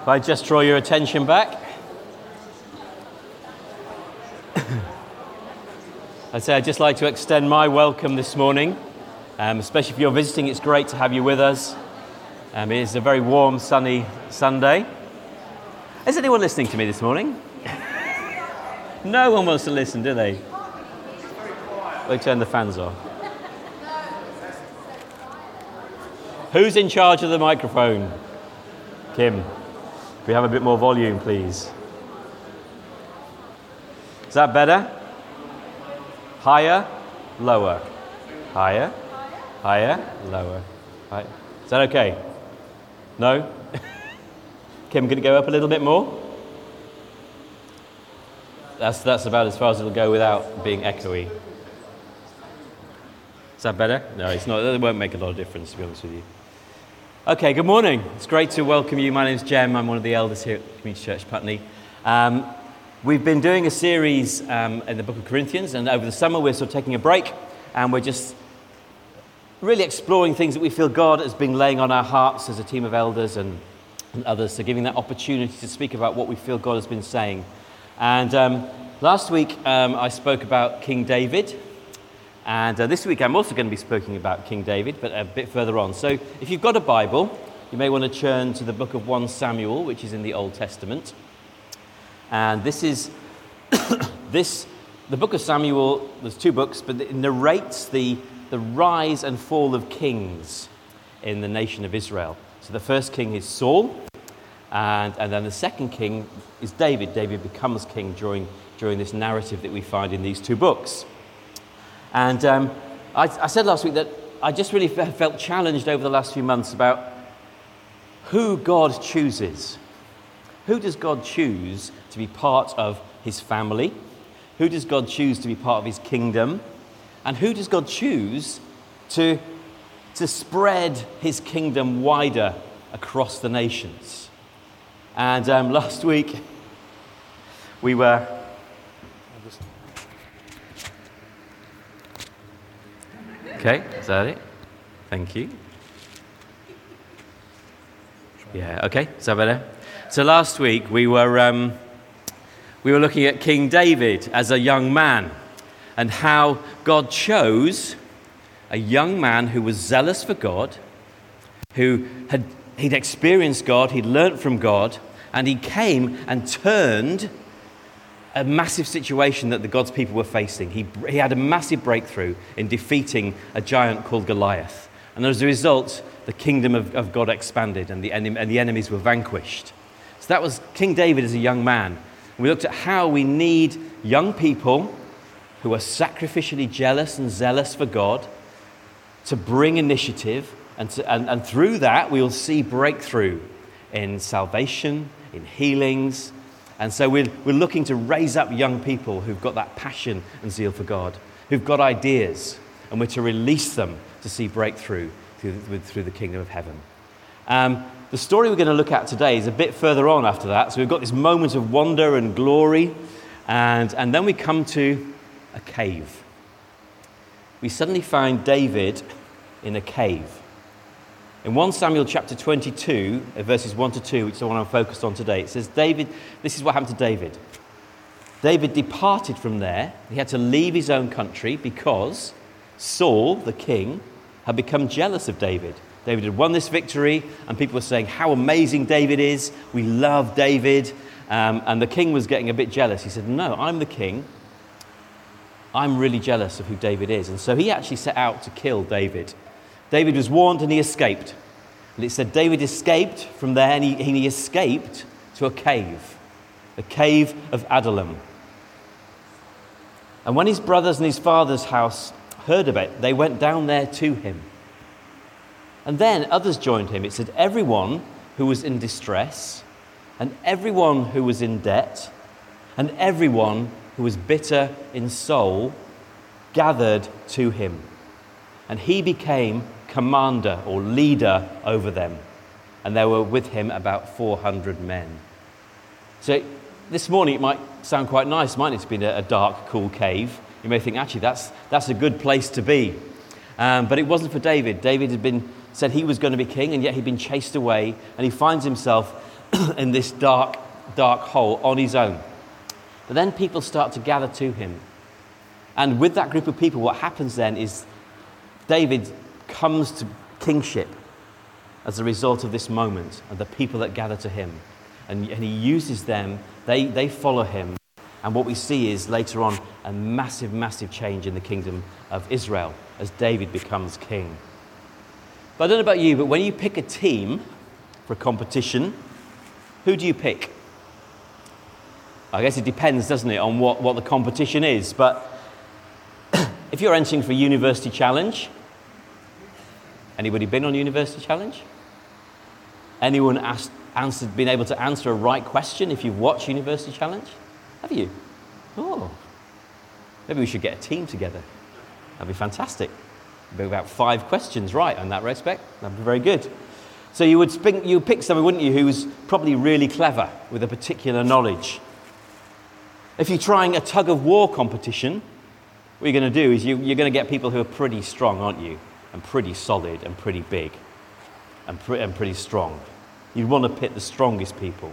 If I just draw your attention back. I'd say I'd just like to extend my welcome this morning, um, especially if you're visiting. It's great to have you with us. Um, it is a very warm, sunny Sunday. Is anyone listening to me this morning? no one wants to listen, do they? They turn the fans off. Who's in charge of the microphone? Kim. We have a bit more volume, please? Is that better? Higher? Lower? Higher? Higher? Lower? Right. Is that okay? No? Kim, can it go up a little bit more? That's, that's about as far as it'll go without being echoey. Is that better? No, it's not. It won't make a lot of difference, to be honest with you. Okay, good morning. It's great to welcome you. My name is Jem. I'm one of the elders here at Community Church Putney. Um, we've been doing a series um, in the book of Corinthians, and over the summer we're sort of taking a break, and we're just really exploring things that we feel God has been laying on our hearts as a team of elders and, and others. So, giving that opportunity to speak about what we feel God has been saying. And um, last week um, I spoke about King David. And uh, this week I'm also going to be speaking about King David, but a bit further on. So if you've got a Bible, you may want to turn to the book of 1 Samuel, which is in the Old Testament. And this is this the book of Samuel, there's two books, but it narrates the, the rise and fall of kings in the nation of Israel. So the first king is Saul, and, and then the second king is David. David becomes king during, during this narrative that we find in these two books. And um, I, I, said last week that I just really felt challenged over the last few months about who God chooses. Who does God choose to be part of his family? Who does God choose to be part of his kingdom? And who does God choose to, to spread his kingdom wider across the nations? And um, last week, we were Okay, is that it? Thank you. Yeah, okay, is that better? So last week we were, um, we were looking at King David as a young man and how God chose a young man who was zealous for God, who had he'd experienced God, he'd learnt from God, and he came and turned a massive situation that the God's people were facing. He, he had a massive breakthrough in defeating a giant called Goliath. And as a result, the kingdom of, of God expanded and the, and the enemies were vanquished. So that was King David as a young man. We looked at how we need young people who are sacrificially jealous and zealous for God to bring initiative, and, to, and, and through that, we'll see breakthrough in salvation, in healings, and so we're, we're looking to raise up young people who've got that passion and zeal for God, who've got ideas, and we're to release them to see breakthrough through, through the kingdom of heaven. Um, the story we're going to look at today is a bit further on after that. So we've got this moment of wonder and glory, and, and then we come to a cave. We suddenly find David in a cave. In 1 Samuel chapter 22, uh, verses 1 to 2, which is the one I'm focused on today, it says, David, this is what happened to David. David departed from there. He had to leave his own country because Saul, the king, had become jealous of David. David had won this victory, and people were saying how amazing David is. We love David. Um, and the king was getting a bit jealous. He said, No, I'm the king. I'm really jealous of who David is. And so he actually set out to kill David. David was warned and he escaped. And it said David escaped from there and he, he escaped to a cave, the cave of Adullam. And when his brothers and his father's house heard of it, they went down there to him. And then others joined him. It said, Everyone who was in distress, and everyone who was in debt, and everyone who was bitter in soul gathered to him. And he became commander or leader over them. And there were with him about 400 men. So this morning it might sound quite nice, mightn't it, to be in a dark, cool cave. You may think, actually, that's, that's a good place to be. Um, but it wasn't for David. David had been said he was going to be king, and yet he'd been chased away, and he finds himself in this dark, dark hole on his own. But then people start to gather to him. And with that group of people, what happens then is David comes to kingship as a result of this moment and the people that gather to him. And, and he uses them, they, they follow him. And what we see is later on a massive, massive change in the kingdom of Israel as David becomes king. But I don't know about you, but when you pick a team for a competition, who do you pick? I guess it depends, doesn't it, on what, what the competition is. But if you're entering for a university challenge, anybody been on university challenge? Anyone asked, answered, been able to answer a right question if you've watched University Challenge? Have you? Oh, maybe we should get a team together. That'd be fantastic. Be about five questions right on that respect. That'd be very good. So you would, spink, you pick someone, wouldn't you, who was probably really clever with a particular knowledge. If you're trying a tug of war competition, what you're going to do is you, you're going to get people who are pretty strong, aren't you? And pretty solid and pretty big and, pre- and pretty strong. You'd want to pit the strongest people.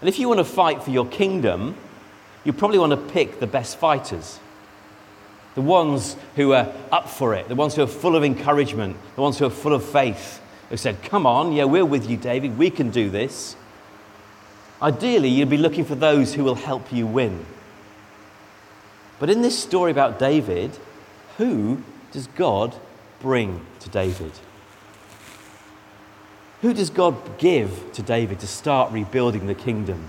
And if you want to fight for your kingdom, you probably want to pick the best fighters. The ones who are up for it, the ones who are full of encouragement, the ones who are full of faith, who said, Come on, yeah, we're with you, David, we can do this. Ideally, you'd be looking for those who will help you win. But in this story about David, who does God bring to David? Who does God give to David to start rebuilding the kingdom?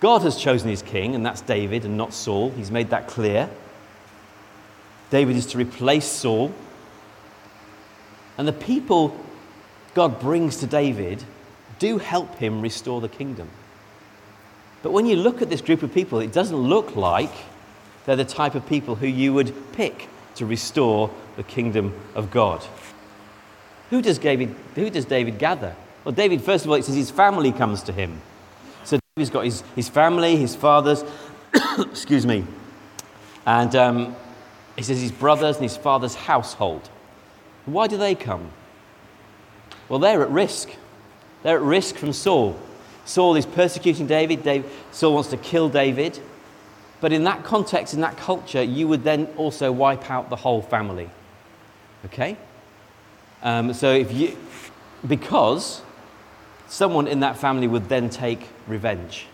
God has chosen his king, and that's David and not Saul. He's made that clear. David is to replace Saul. And the people God brings to David do help him restore the kingdom. But when you look at this group of people, it doesn't look like they're the type of people who you would pick to restore the kingdom of God. Who does David, who does David gather? Well, David, first of all, it says his family comes to him. So David's got his, his family, his fathers, excuse me, and um, he says his brothers and his father's household. Why do they come? Well, they're at risk. They're at risk from Saul. Saul is persecuting David. David. Saul wants to kill David. But in that context, in that culture, you would then also wipe out the whole family. Okay? Um, so if you, because someone in that family would then take revenge.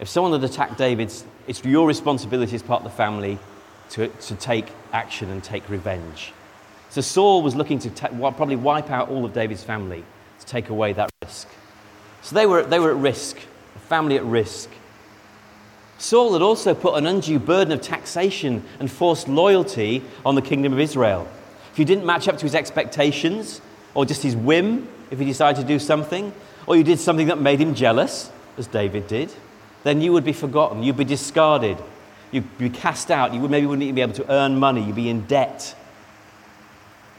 If someone had attacked David, it's your responsibility as part of the family to, to take action and take revenge. So Saul was looking to ta- probably wipe out all of David's family to take away that risk. So they were, they were at risk, a family at risk. Saul had also put an undue burden of taxation and forced loyalty on the kingdom of Israel. If you didn't match up to his expectations, or just his whim, if he decided to do something, or you did something that made him jealous, as David did, then you would be forgotten. You'd be discarded. You'd be cast out. You would, maybe wouldn't even be able to earn money. You'd be in debt.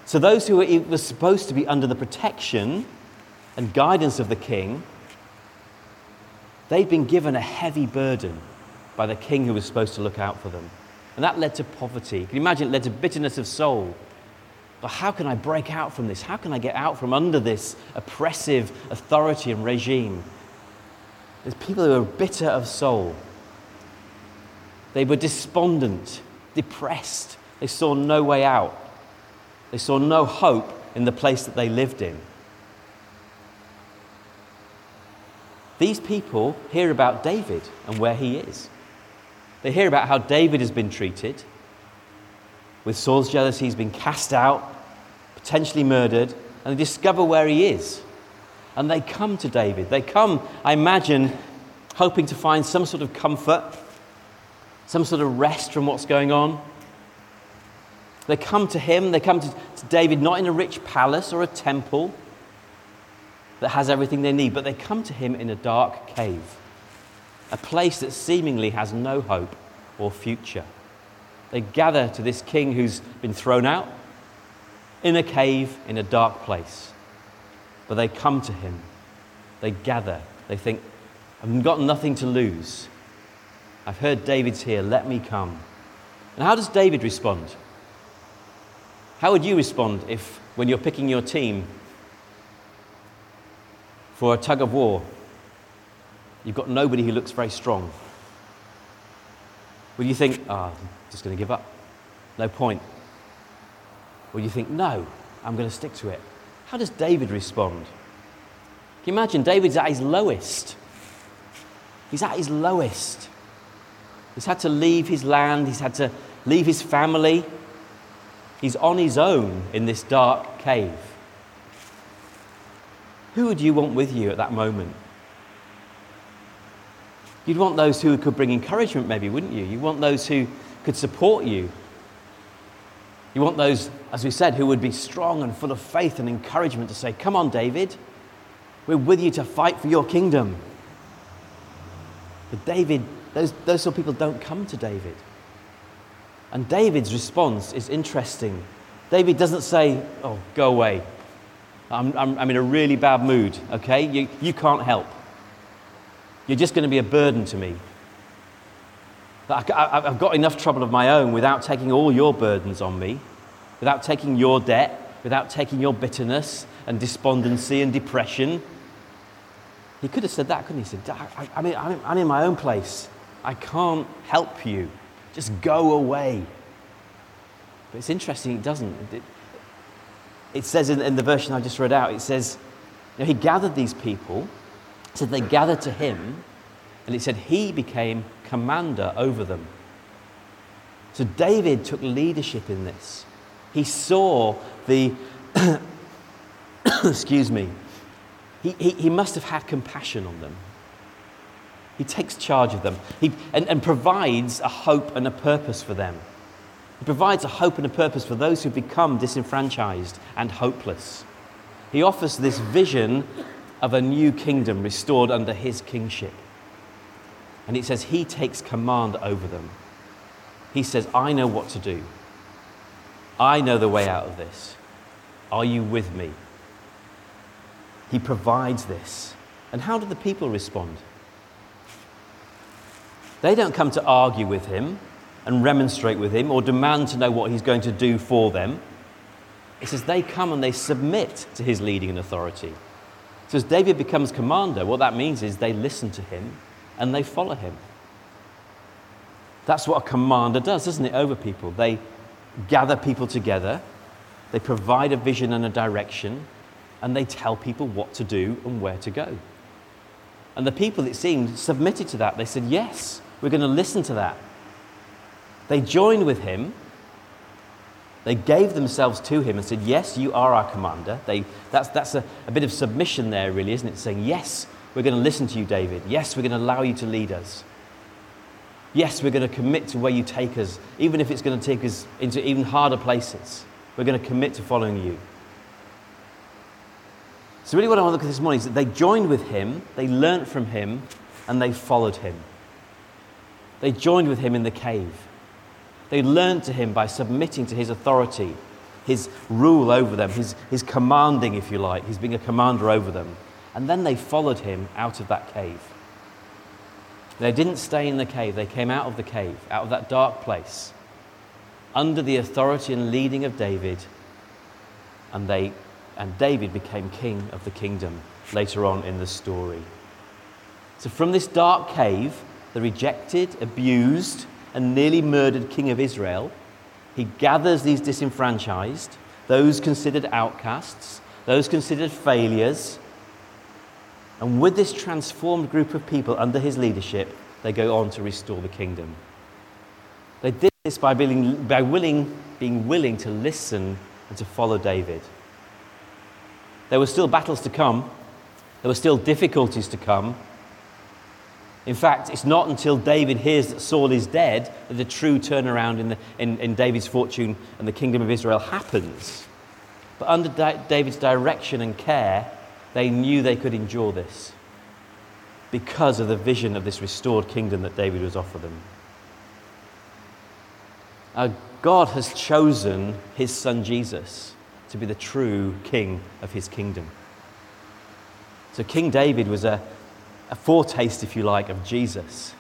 So those who were supposed to be under the protection and guidance of the king, they'd been given a heavy burden by the king who was supposed to look out for them. And that led to poverty. Can you imagine? It led to bitterness of soul. But how can I break out from this? How can I get out from under this oppressive authority and regime? There's people who are bitter of soul. They were despondent, depressed. They saw no way out. They saw no hope in the place that they lived in. These people hear about David and where he is. They hear about how David has been treated. With Saul's jealousy, he's been cast out, potentially murdered, and they discover where he is. And they come to David. They come, I imagine, hoping to find some sort of comfort, some sort of rest from what's going on. They come to him, they come to, to David not in a rich palace or a temple that has everything they need, but they come to him in a dark cave a place that seemingly has no hope or future. They gather to this king who's been thrown out in a cave in a dark place. But they come to him. They gather. They think, I've got nothing to lose. I've heard David's here. Let me come. And how does David respond? How would you respond if, when you're picking your team, for a tug of war. You've got nobody who looks very strong. Will you think, ah, oh, I'm just going to give up? No point. Or you think, no, I'm going to stick to it. How does David respond? Can you imagine? David's at his lowest. He's at his lowest. He's had to leave his land, he's had to leave his family. He's on his own in this dark cave. Who would you want with you at that moment? You'd want those who could bring encouragement, maybe, wouldn't you? You want those who could support you. You want those, as we said, who would be strong and full of faith and encouragement to say, Come on, David, we're with you to fight for your kingdom. But David, those, those sort of people don't come to David. And David's response is interesting. David doesn't say, Oh, go away. I'm, I'm, I'm in a really bad mood, okay? You, you can't help. You're just going to be a burden to me. I've got enough trouble of my own without taking all your burdens on me, without taking your debt, without taking your bitterness and despondency and depression. He could have said that, couldn't he? He said, I, mean, I'm in my own place. I can't help you. Just go away. But it's interesting, it doesn't. It, it says in, in, the version I just read out, it says, you know, he gathered these people, said they gathered to him, and it said he became commander over them. So David took leadership in this. He saw the, excuse me, he, he, he must have had compassion on them. He takes charge of them he, and, and provides a hope and a purpose for them. He provides a hope and a purpose for those who become disenfranchised and hopeless. He offers this vision of a new kingdom restored under his kingship. And it says he takes command over them. He says, I know what to do. I know the way out of this. Are you with me? He provides this. And how do the people respond? They don't come to argue with him and remonstrate with him or demand to know what he's going to do for them. It says they come and they submit to his leading and authority. So as David becomes commander, what that means is they listen to him and they follow him. That's what a commander does, doesn't it, over people? They gather people together, they provide a vision and a direction, and they tell people what to do and where to go. And the people, it seemed, submitted to that. They said, Yes, we're going to listen to that. They joined with him. They gave themselves to him and said, Yes, you are our commander. They, that's that's a, a bit of submission there, really, isn't it? Saying, Yes, we're going to listen to you, David. Yes, we're going to allow you to lead us. Yes, we're going to commit to where you take us, even if it's going to take us into even harder places. We're going to commit to following you. So, really, what I want to look at this morning is that they joined with him, they learnt from him, and they followed him. They joined with him in the cave. They learned to him by submitting to his authority, his rule over them, his, his commanding, if you like, his being a commander over them. And then they followed him out of that cave. They didn't stay in the cave, they came out of the cave, out of that dark place, under the authority and leading of David. And, they, and David became king of the kingdom later on in the story. So, from this dark cave, the rejected, abused, and nearly murdered king of Israel, he gathers these disenfranchised, those considered outcasts, those considered failures, and with this transformed group of people under his leadership, they go on to restore the kingdom. They did this by being, by willing, being willing to listen and to follow David. There were still battles to come, there were still difficulties to come. In fact, it's not until David hears that Saul is dead that the true turnaround in, the, in, in David's fortune and the kingdom of Israel happens. But under David's direction and care, they knew they could endure this because of the vision of this restored kingdom that David was offering them. Uh, God has chosen his son Jesus to be the true king of his kingdom. So, King David was a, a foretaste, if you like, of Jesus.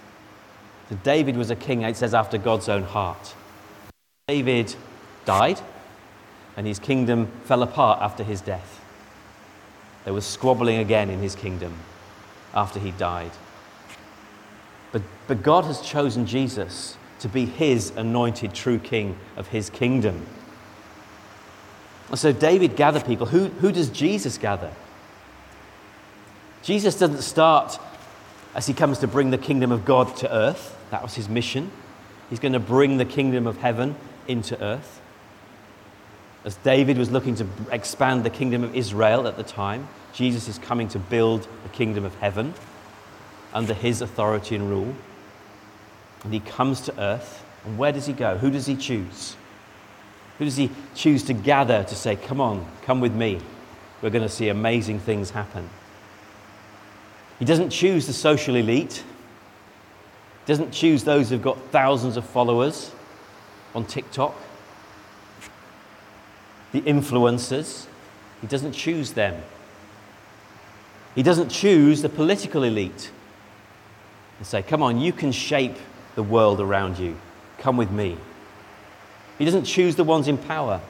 So, David was a king, it says, after God's own heart. David died, and his kingdom fell apart after his death. there was squabbling again in his kingdom after he died. But, but God has chosen Jesus to be his anointed true king of his kingdom. And so David gathered people. Who, who does Jesus gather? Jesus doesn't start as he comes to bring the kingdom of God to earth. That was his mission. He's going to bring the kingdom of heaven into earth. As David was looking to expand the kingdom of Israel at the time, Jesus is coming to build the kingdom of heaven under his authority and rule. And he comes to earth. And where does he go? Who does he choose? Who does he choose to gather to say, Come on, come with me? We're going to see amazing things happen. He doesn't choose the social elite, he doesn't choose those who've got thousands of followers on TikTok, the influencers. He doesn't choose them. He doesn't choose the political elite and say, Come on, you can shape the world around you. Come with me. He doesn't choose the ones in power.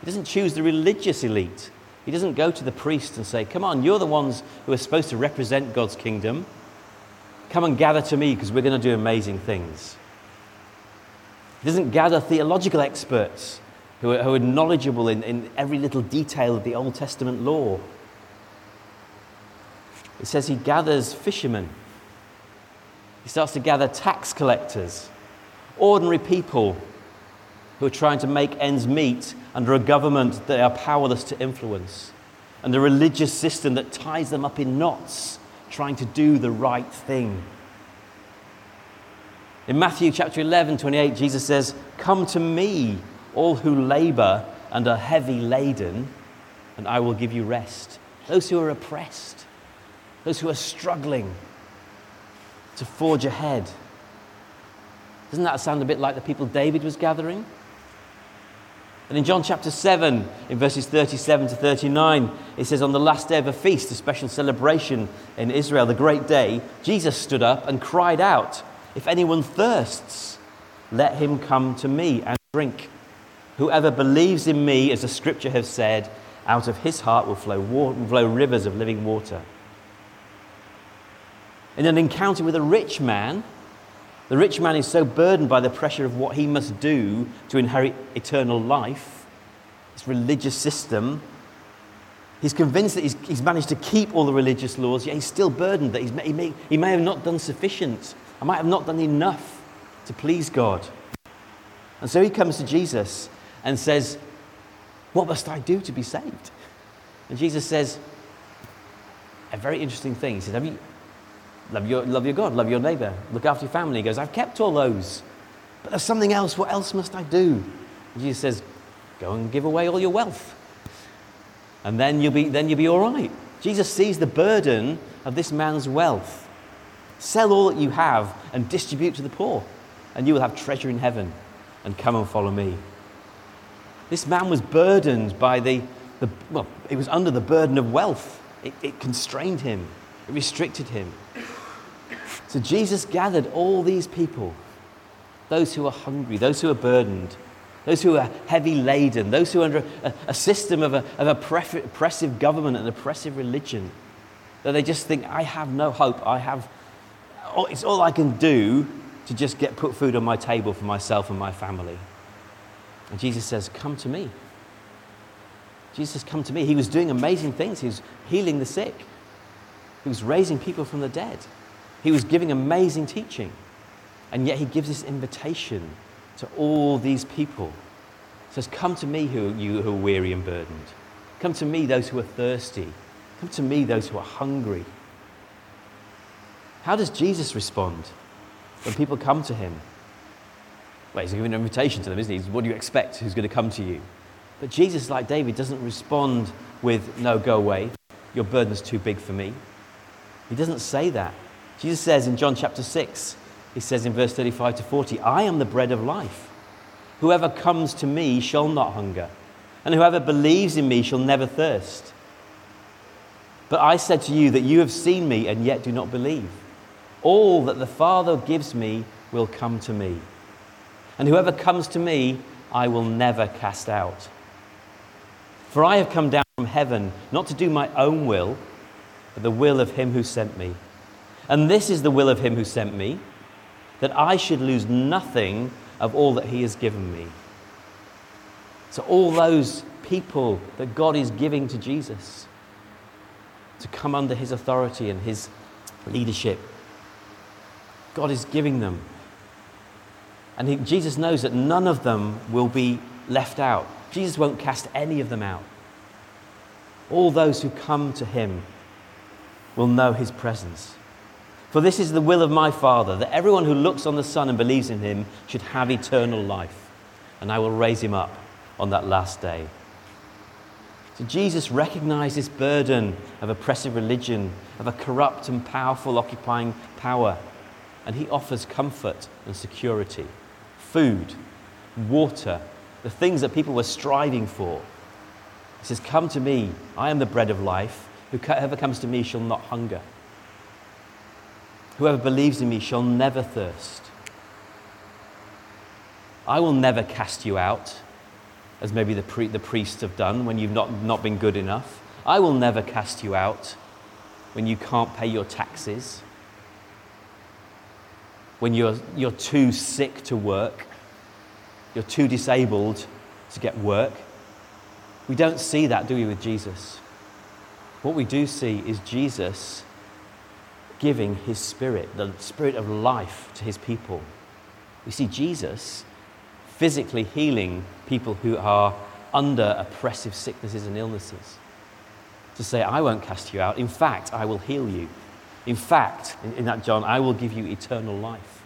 He doesn't choose the religious elite. He doesn't go to the priest and say, Come on, you're the ones who are supposed to represent God's kingdom. Come and gather to me because we're going to do amazing things. He doesn't gather theological experts who are, who are knowledgeable in, in every little detail of the Old Testament law. It says he gathers fishermen, he starts to gather tax collectors, ordinary people who are trying to make ends meet under a government they are powerless to influence, and a religious system that ties them up in knots, trying to do the right thing. In Matthew chapter 11, 28, Jesus says, Come to me, all who labor and are heavy laden, and I will give you rest. Those who are oppressed, those who are struggling to forge ahead. Doesn't that sound a bit like the people David was gathering? And in John chapter 7, in verses 37 to 39, it says, On the last day of a feast, a special celebration in Israel, the great day, Jesus stood up and cried out, If anyone thirsts, let him come to me and drink. Whoever believes in me, as the scripture has said, out of his heart will flow, water, flow rivers of living water. In an encounter with a rich man, the rich man is so burdened by the pressure of what he must do to inherit eternal life, this religious system. He's convinced that he's, he's managed to keep all the religious laws, yet he's still burdened that he, may, he may have not done sufficient. I might have not done enough to please God. And so he comes to Jesus and says, What must I do to be saved? And Jesus says, A very interesting thing. He says, Have you, Love your, love your God, love your neighbor, look after your family. He goes, I've kept all those. But there's something else. What else must I do? And Jesus says, Go and give away all your wealth. And then you'll be, then you'll be all right. Jesus sees the burden of this man's wealth. Sell all that you have and distribute to the poor, and you will have treasure in heaven. And come and follow me. This man was burdened by the, the well, it was under the burden of wealth. It, it constrained him, it restricted him. So Jesus gathered all these people those who are hungry, those who are burdened, those who are heavy laden, those who are under a, a system of, a, of oppressive government and oppressive religion. That they just think, I have no hope. I have, it's all I can do to just get put food on my table for myself and my family. And Jesus says, Come to me. Jesus, come to me. He was doing amazing things. He was healing the sick, he was raising people from the dead. He was giving amazing teaching. And yet he gives this invitation to all these people. He says, Come to me, who, you who are weary and burdened. Come to me, those who are thirsty. Come to me, those who are hungry. How does Jesus respond when people come to him? Well, he's giving an invitation to them, isn't he? What do you expect? Who's going to come to you? But Jesus, like David, doesn't respond with, No, go away. Your burden's too big for me. He doesn't say that. Jesus says in John chapter 6, he says in verse 35 to 40, I am the bread of life. Whoever comes to me shall not hunger, and whoever believes in me shall never thirst. But I said to you that you have seen me and yet do not believe. All that the Father gives me will come to me. And whoever comes to me, I will never cast out. For I have come down from heaven, not to do my own will, but the will of him who sent me. And this is the will of him who sent me, that I should lose nothing of all that he has given me. So, all those people that God is giving to Jesus to come under his authority and his leadership, God is giving them. And he, Jesus knows that none of them will be left out. Jesus won't cast any of them out. All those who come to him will know his presence. For this is the will of my Father, that everyone who looks on the Son and believes in him should have eternal life, and I will raise him up on that last day. So Jesus recognized this burden of oppressive religion, of a corrupt and powerful occupying power, and he offers comfort and security, food, water, the things that people were striving for. He says, Come to me, I am the bread of life. Whoever comes to me shall not hunger. Whoever believes in me shall never thirst. I will never cast you out, as maybe the, pre- the priests have done when you've not, not been good enough. I will never cast you out when you can't pay your taxes, when you're, you're too sick to work, you're too disabled to get work. We don't see that, do we, with Jesus? What we do see is Jesus giving his spirit, the spirit of life to his people. We see Jesus physically healing people who are under oppressive sicknesses and illnesses. To say, I won't cast you out. In fact, I will heal you. In fact, in, in that John, I will give you eternal life.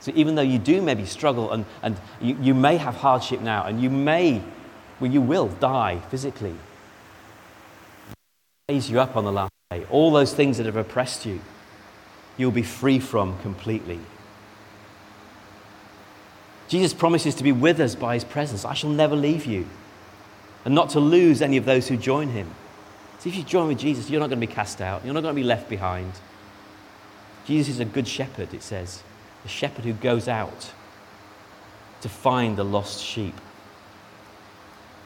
So even though you do maybe struggle and, and you, you may have hardship now and you may, well, you will die physically, raise you up on the last. All those things that have oppressed you, you'll be free from completely. Jesus promises to be with us by his presence. I shall never leave you. And not to lose any of those who join him. So if you join with Jesus, you're not going to be cast out. You're not going to be left behind. Jesus is a good shepherd, it says a shepherd who goes out to find the lost sheep.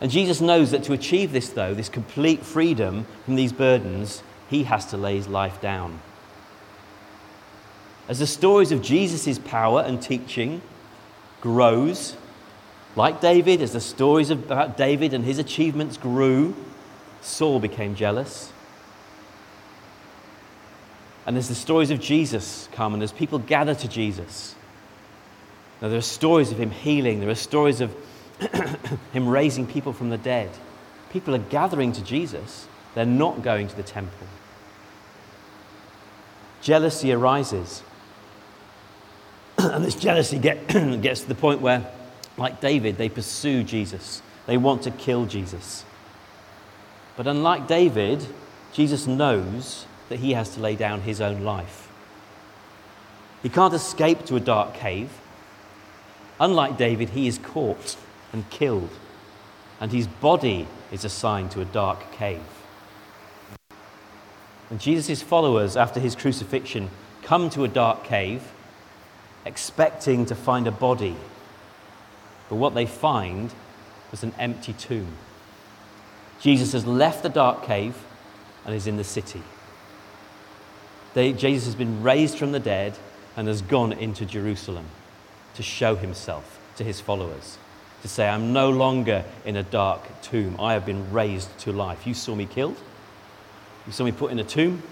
And Jesus knows that to achieve this, though, this complete freedom from these burdens, he has to lay his life down. As the stories of Jesus' power and teaching grows, like David, as the stories about David and his achievements grew, Saul became jealous. And as the stories of Jesus come and as people gather to Jesus, now there are stories of him healing, there are stories of him raising people from the dead. People are gathering to Jesus, they're not going to the temple. Jealousy arises. and this jealousy get, gets to the point where, like David, they pursue Jesus. They want to kill Jesus. But unlike David, Jesus knows that he has to lay down his own life. He can't escape to a dark cave. Unlike David, he is caught and killed, and his body is assigned to a dark cave. And Jesus' followers, after his crucifixion, come to a dark cave expecting to find a body. But what they find was an empty tomb. Jesus has left the dark cave and is in the city. They, Jesus has been raised from the dead and has gone into Jerusalem to show himself to his followers. To say, I'm no longer in a dark tomb. I have been raised to life. You saw me killed. You saw me put in a tomb.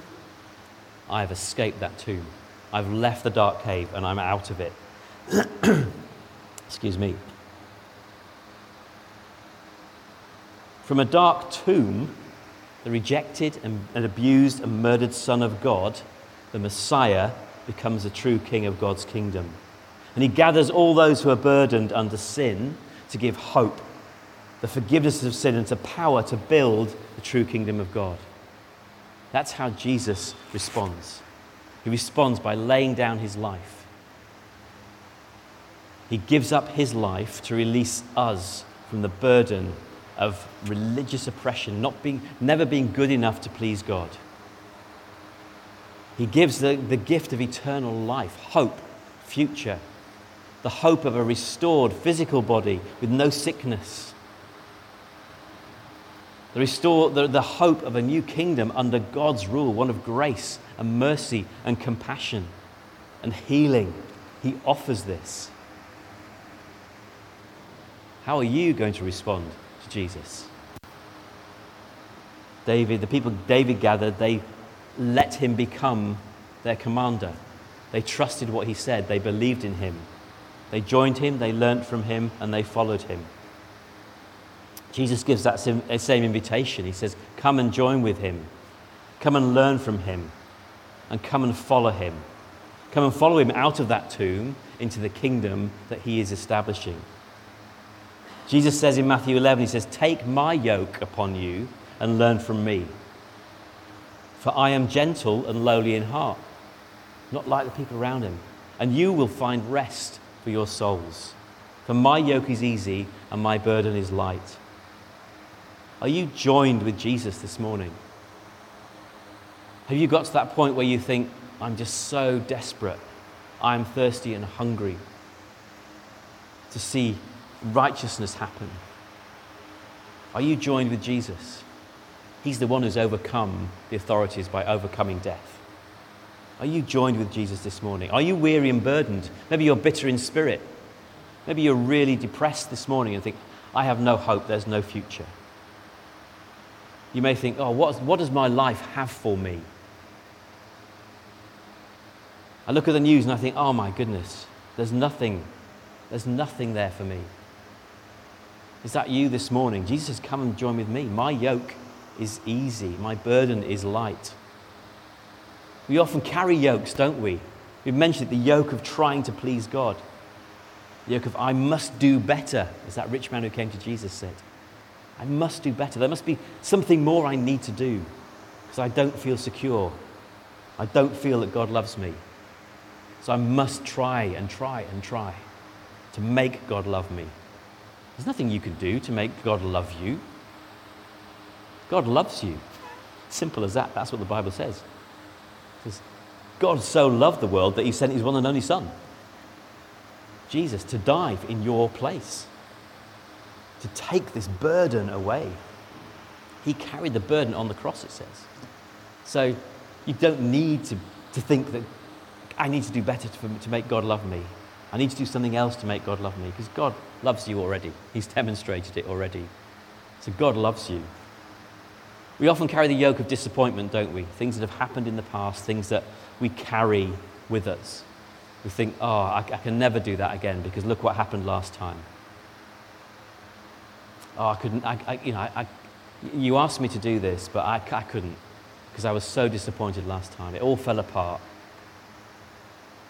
I have escaped that tomb. I've left the dark cave and I'm out of it. Excuse me. From a dark tomb, the rejected and, and abused and murdered Son of God, the Messiah, becomes the true King of God's kingdom. And he gathers all those who are burdened under sin to give hope, the forgiveness of sin, and to power to build the true kingdom of God. That's how Jesus responds. He responds by laying down his life. He gives up his life to release us from the burden of religious oppression, not being, never being good enough to please God. He gives the, the gift of eternal life, hope, future, the hope of a restored physical body with no sickness. The, restore, the, the hope of a new kingdom under God's rule, one of grace and mercy and compassion and healing. He offers this. How are you going to respond to Jesus? David, the people David gathered, they let him become their commander. They trusted what he said, they believed in him. They joined him, they learnt from him, and they followed him. Jesus gives that uh, same invitation. He says, Come and join with him, come and learn from him, and come and follow him. Come and follow him out of that tomb into the kingdom that he is establishing. Jesus says in Matthew 11, He says, Take my yoke upon you and learn from me. For I am gentle and lowly in heart, not like the people around him, and you will find rest for your souls. For my yoke is easy and my burden is light. Are you joined with Jesus this morning? Have you got to that point where you think, I'm just so desperate, I'm thirsty and hungry to see righteousness happen? Are you joined with Jesus? He's the one who's overcome the authorities by overcoming death. Are you joined with Jesus this morning? Are you weary and burdened? Maybe you're bitter in spirit. Maybe you're really depressed this morning and think, I have no hope, there's no future. You may think, oh, what, what does my life have for me? I look at the news and I think, oh my goodness, there's nothing, there's nothing there for me. Is that you this morning? Jesus says, come and join with me. My yoke is easy, my burden is light. We often carry yokes, don't we? We've mentioned the yoke of trying to please God. The yoke of, I must do better, as that rich man who came to Jesus said. I must do better. There must be something more I need to do because I don't feel secure. I don't feel that God loves me. So I must try and try and try to make God love me. There's nothing you can do to make God love you. God loves you. Simple as that. That's what the Bible says. Says God so loved the world that he sent his one and only Son, Jesus, to die in your place, to take this burden away. He carried the burden on the cross, it says. So you don't need to, to think that I need to do better to, to make God love me. I need to do something else to make God love me because God loves you already. He's demonstrated it already. So God loves you. We often carry the yoke of disappointment, don't we? Things that have happened in the past, things that we carry with us. We think, oh, I, I can never do that again because look what happened last time. Oh, I couldn't, I, I, you know, I, you asked me to do this, but I, I couldn't because I was so disappointed last time. It all fell apart.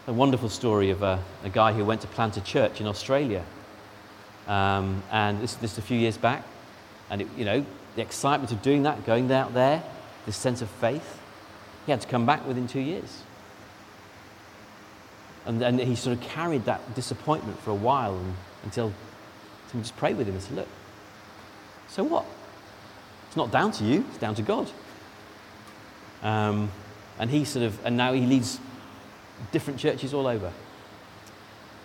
A wonderful story of a, a guy who went to plant a church in Australia. Um, and this, this a few years back. And, it, you know, the excitement of doing that, going out there, this sense of faith. He had to come back within two years. And then he sort of carried that disappointment for a while and, until someone just prayed with him and said, Look, so what? It's not down to you, it's down to God. Um, and he sort of, and now he leads different churches all over.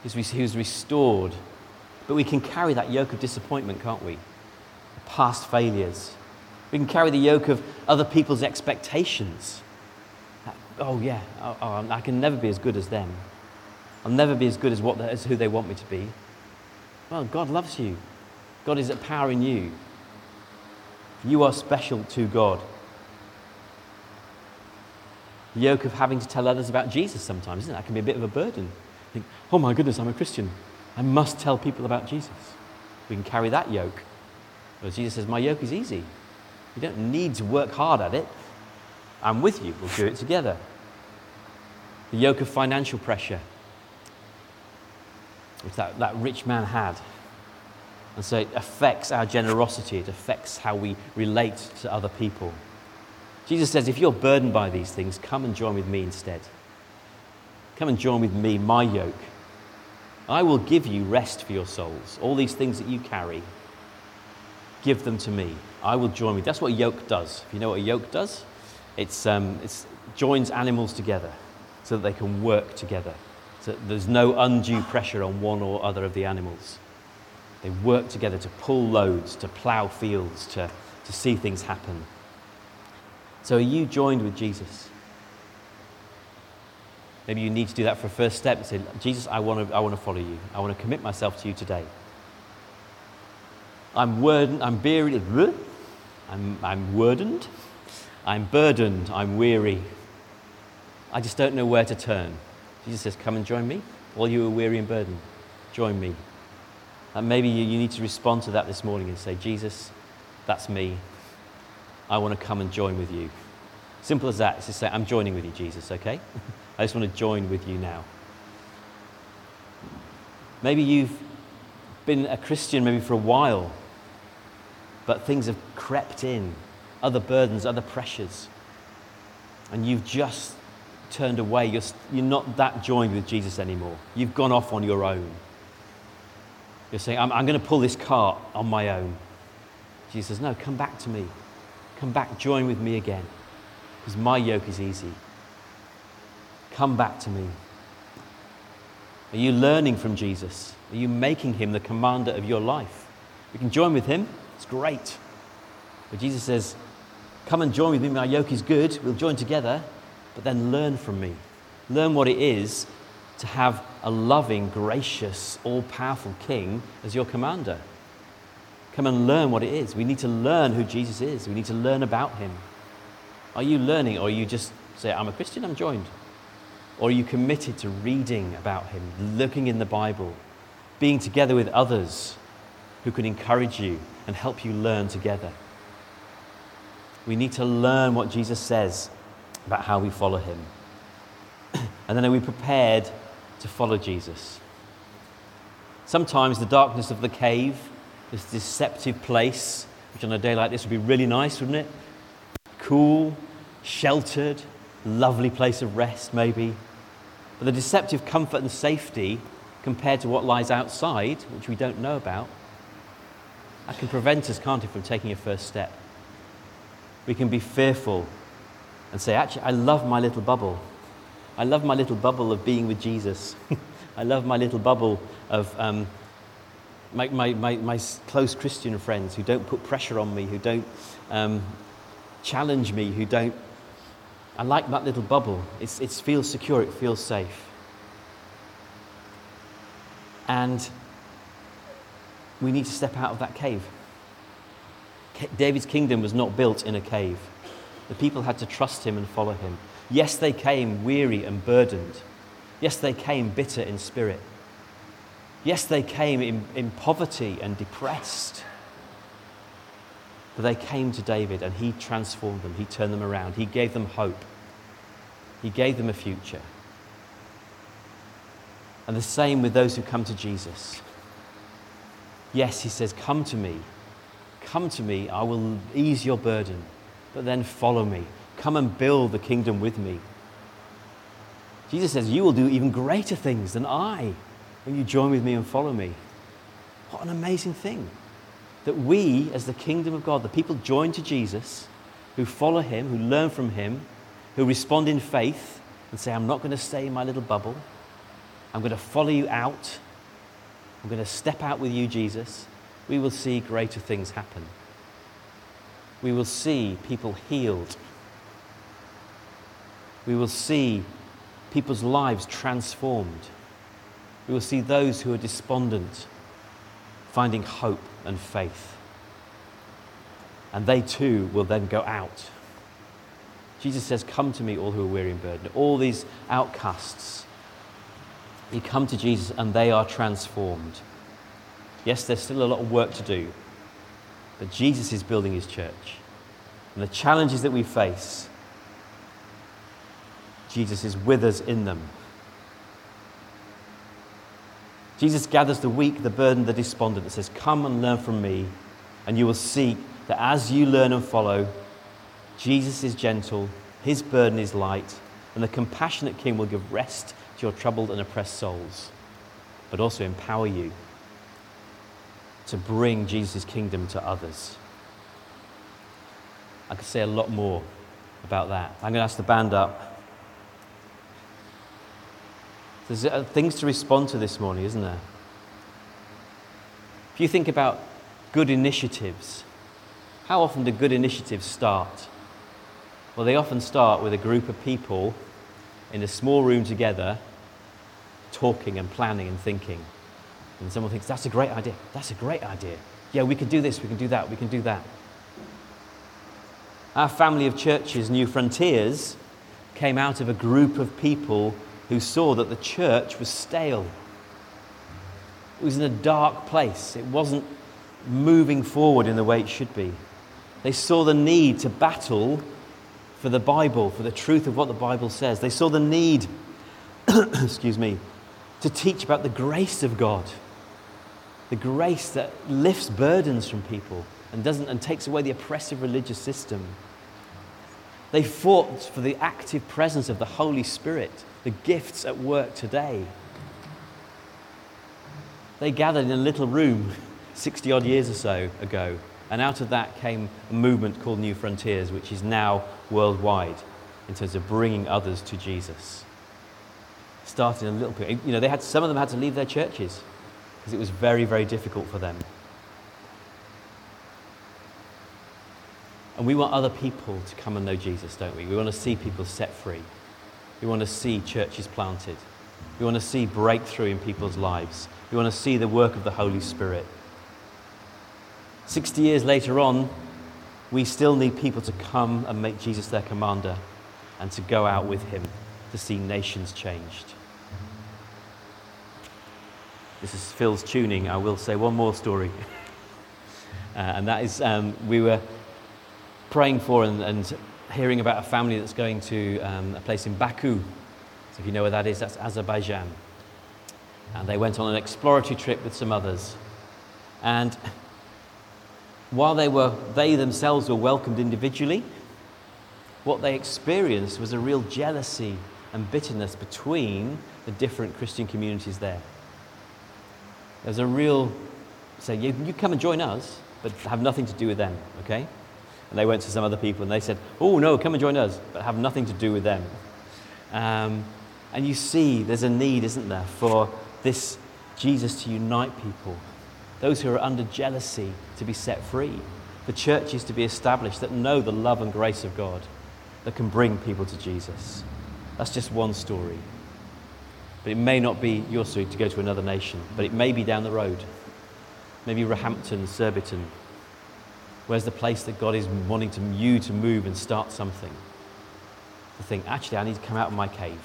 He was restored. But we can carry that yoke of disappointment, can't we? past failures. We can carry the yoke of other people's expectations. Oh, yeah, oh, oh, I can never be as good as them. I'll never be as good as, what, as who they want me to be. Well, God loves you. God is at power in you. You are special to God. The yoke of having to tell others about Jesus sometimes, isn't it? That can be a bit of a burden. Think, oh my goodness, I'm a Christian. I must tell people about Jesus. We can carry that yoke. But Jesus says, My yoke is easy. You don't need to work hard at it. I'm with you. We'll do it together. The yoke of financial pressure, which that, that rich man had. And so it affects our generosity, it affects how we relate to other people. Jesus says, if you're burdened by these things, come and join with me instead. Come and join with me, my yoke. I will give you rest for your souls. All these things that you carry, give them to me. I will join with. That's what a yoke does. If you know what a yoke does, it's, um, it joins animals together so that they can work together. So there's no undue pressure on one or other of the animals. They work together to pull loads, to plough fields, to, to see things happen. So, are you joined with Jesus? Maybe you need to do that for a first step and say, Jesus, I want to, I want to follow you. I want to commit myself to you today. I'm burdened, I'm buried, I'm, I'm burdened, I'm burdened, I'm weary. I just don't know where to turn. Jesus says, Come and join me. All you are weary and burdened, join me. And maybe you, need to respond to that this morning and say, Jesus, that's me. I want to come and join with you. Simple as that. It's say, I'm joining with you, Jesus, okay? I just want to join with you now. Maybe you've been a Christian maybe for a while, but things have crept in, other burdens, other pressures, and you've just turned away. You're, you're not that joined with Jesus anymore. You've gone off on your own. You're saying, I'm, I'm going to pull this cart on my own. Jesus says, No, come back to me. Come back, join with me again, because my yoke is easy. Come back to me. Are you learning from Jesus? Are you making him the commander of your life? You can join with him, it's great. But Jesus says, Come and join with me, my yoke is good. We'll join together, but then learn from me. Learn what it is to have a loving, gracious, all powerful king as your commander. Come and learn what it is. We need to learn who Jesus is, we need to learn about him. Are you learning, or you just say, I'm a Christian, I'm joined? Or are you committed to reading about him, looking in the Bible, being together with others who can encourage you and help you learn together? We need to learn what Jesus says about how we follow him. and then are we prepared to follow Jesus? Sometimes the darkness of the cave, this deceptive place, which on a day like this would be really nice, wouldn't it? Cool, sheltered, lovely place of rest, maybe. But the deceptive comfort and safety compared to what lies outside, which we don't know about, that can prevent us, can't it, from taking a first step. We can be fearful and say, actually, I love my little bubble. I love my little bubble of being with Jesus. I love my little bubble of um, my, my, my, my, close Christian friends who don't put pressure on me, who don't um, challenge me, who don't I like that little bubble. It's, it feels secure, it feels safe. And we need to step out of that cave. David's kingdom was not built in a cave. The people had to trust him and follow him. Yes, they came weary and burdened. Yes, they came bitter in spirit. Yes, they came in, in poverty and depressed. But they came to David and he transformed them, he turned them around, he gave them hope, he gave them a future. And the same with those who come to Jesus. Yes, he says, Come to me. Come to me. I will ease your burden. But then follow me. Come and build the kingdom with me. Jesus says, You will do even greater things than I when you join with me and follow me. What an amazing thing that we, as the kingdom of God, the people joined to Jesus, who follow him, who learn from him, who respond in faith and say, I'm not going to stay in my little bubble. I'm going to follow you out. I'm going to step out with you, Jesus. We will see greater things happen. We will see people healed. We will see people's lives transformed. We will see those who are despondent finding hope and faith. And they too will then go out. Jesus says, Come to me, all who are weary and burdened. All these outcasts, you come to Jesus and they are transformed. Yes, there's still a lot of work to do, but Jesus is building his church. And the challenges that we face, Jesus is with us in them. Jesus gathers the weak, the burdened, the despondent, and says, Come and learn from me, and you will see that as you learn and follow, Jesus is gentle, his burden is light, and the compassionate King will give rest to your troubled and oppressed souls, but also empower you to bring Jesus' kingdom to others. I could say a lot more about that. I'm going to ask the band up. There's uh, things to respond to this morning, isn't there? If you think about good initiatives, How often do good initiatives start? Well, they often start with a group of people in a small room together, talking and planning and thinking. And someone thinks, that's a great idea. That's a great idea. Yeah, we can do this, we can do that, we can do that. Our family of churches, New Frontiers, came out of a group of people who saw that the church was stale. It was in a dark place. It wasn't moving forward in the way it should be. They saw the need to battle for the Bible, for the truth of what the Bible says. They saw the need, excuse me, to teach about the grace of God, the grace that lifts burdens from people and, doesn't, and takes away the oppressive religious system. They fought for the active presence of the Holy Spirit, the gifts at work today. They gathered in a little room 60 odd years or so ago, and out of that came a movement called New Frontiers, which is now worldwide in terms of bringing others to Jesus. Started a little bit, you know, they had, some of them had to leave their churches because it was very, very difficult for them. And we want other people to come and know Jesus, don't we? We want to see people set free. We want to see churches planted. We want to see breakthrough in people's lives. We want to see the work of the Holy Spirit. 60 years later on, we still need people to come and make Jesus their commander and to go out with him to see nations changed. This is Phil's tuning. I will say one more story. uh, and that is um, we were praying for and, and, hearing about a family that's going to um, a place in Baku. So, if you know where that is, that's Azerbaijan. And they went on an exploratory trip with some others. And while they, were, they themselves were welcomed individually, what they experienced was a real jealousy and bitterness between the different Christian communities there. There's a real say, you, you come and join us, but have nothing to do with them, okay? And they went to some other people and they said, Oh, no, come and join us, but have nothing to do with them. Um, and you see, there's a need, isn't there, for this Jesus to unite people, those who are under jealousy to be set free, the churches to be established that know the love and grace of God that can bring people to Jesus. That's just one story. But it may not be your story to go to another nation, but it may be down the road. Maybe Roehampton, Surbiton, Where's the place that God is wanting to, you to move and start something? To think, actually, I need to come out of my cave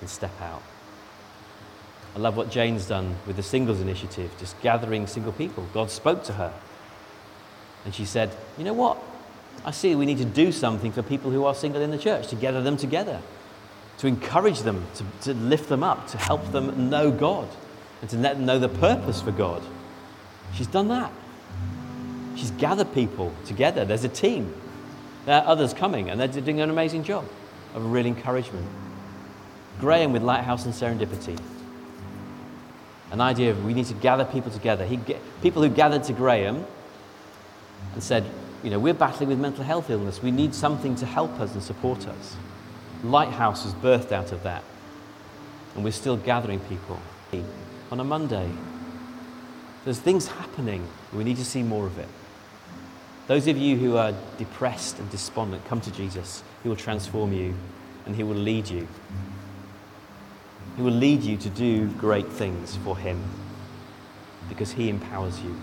and step out. I love what Jane's done with the singles initiative, just gathering single people. God spoke to her. And she said, You know what? I see we need to do something for people who are single in the church, to gather them together, to encourage them, to, to lift them up, to help them know God, and to let them know the purpose for God. She's done that. She's gathered people together. There's a team. There are others coming, and they're doing an amazing job of real encouragement. Graham with Lighthouse and Serendipity. An idea of we need to gather people together. He, people who gathered to Graham and said, you know, we're battling with mental health illness. We need something to help us and support us. Lighthouse was birthed out of that. And we're still gathering people on a Monday. There's things happening. We need to see more of it. Those of you who are depressed and despondent, come to Jesus. He will transform you and He will lead you. He will lead you to do great things for Him because He empowers you.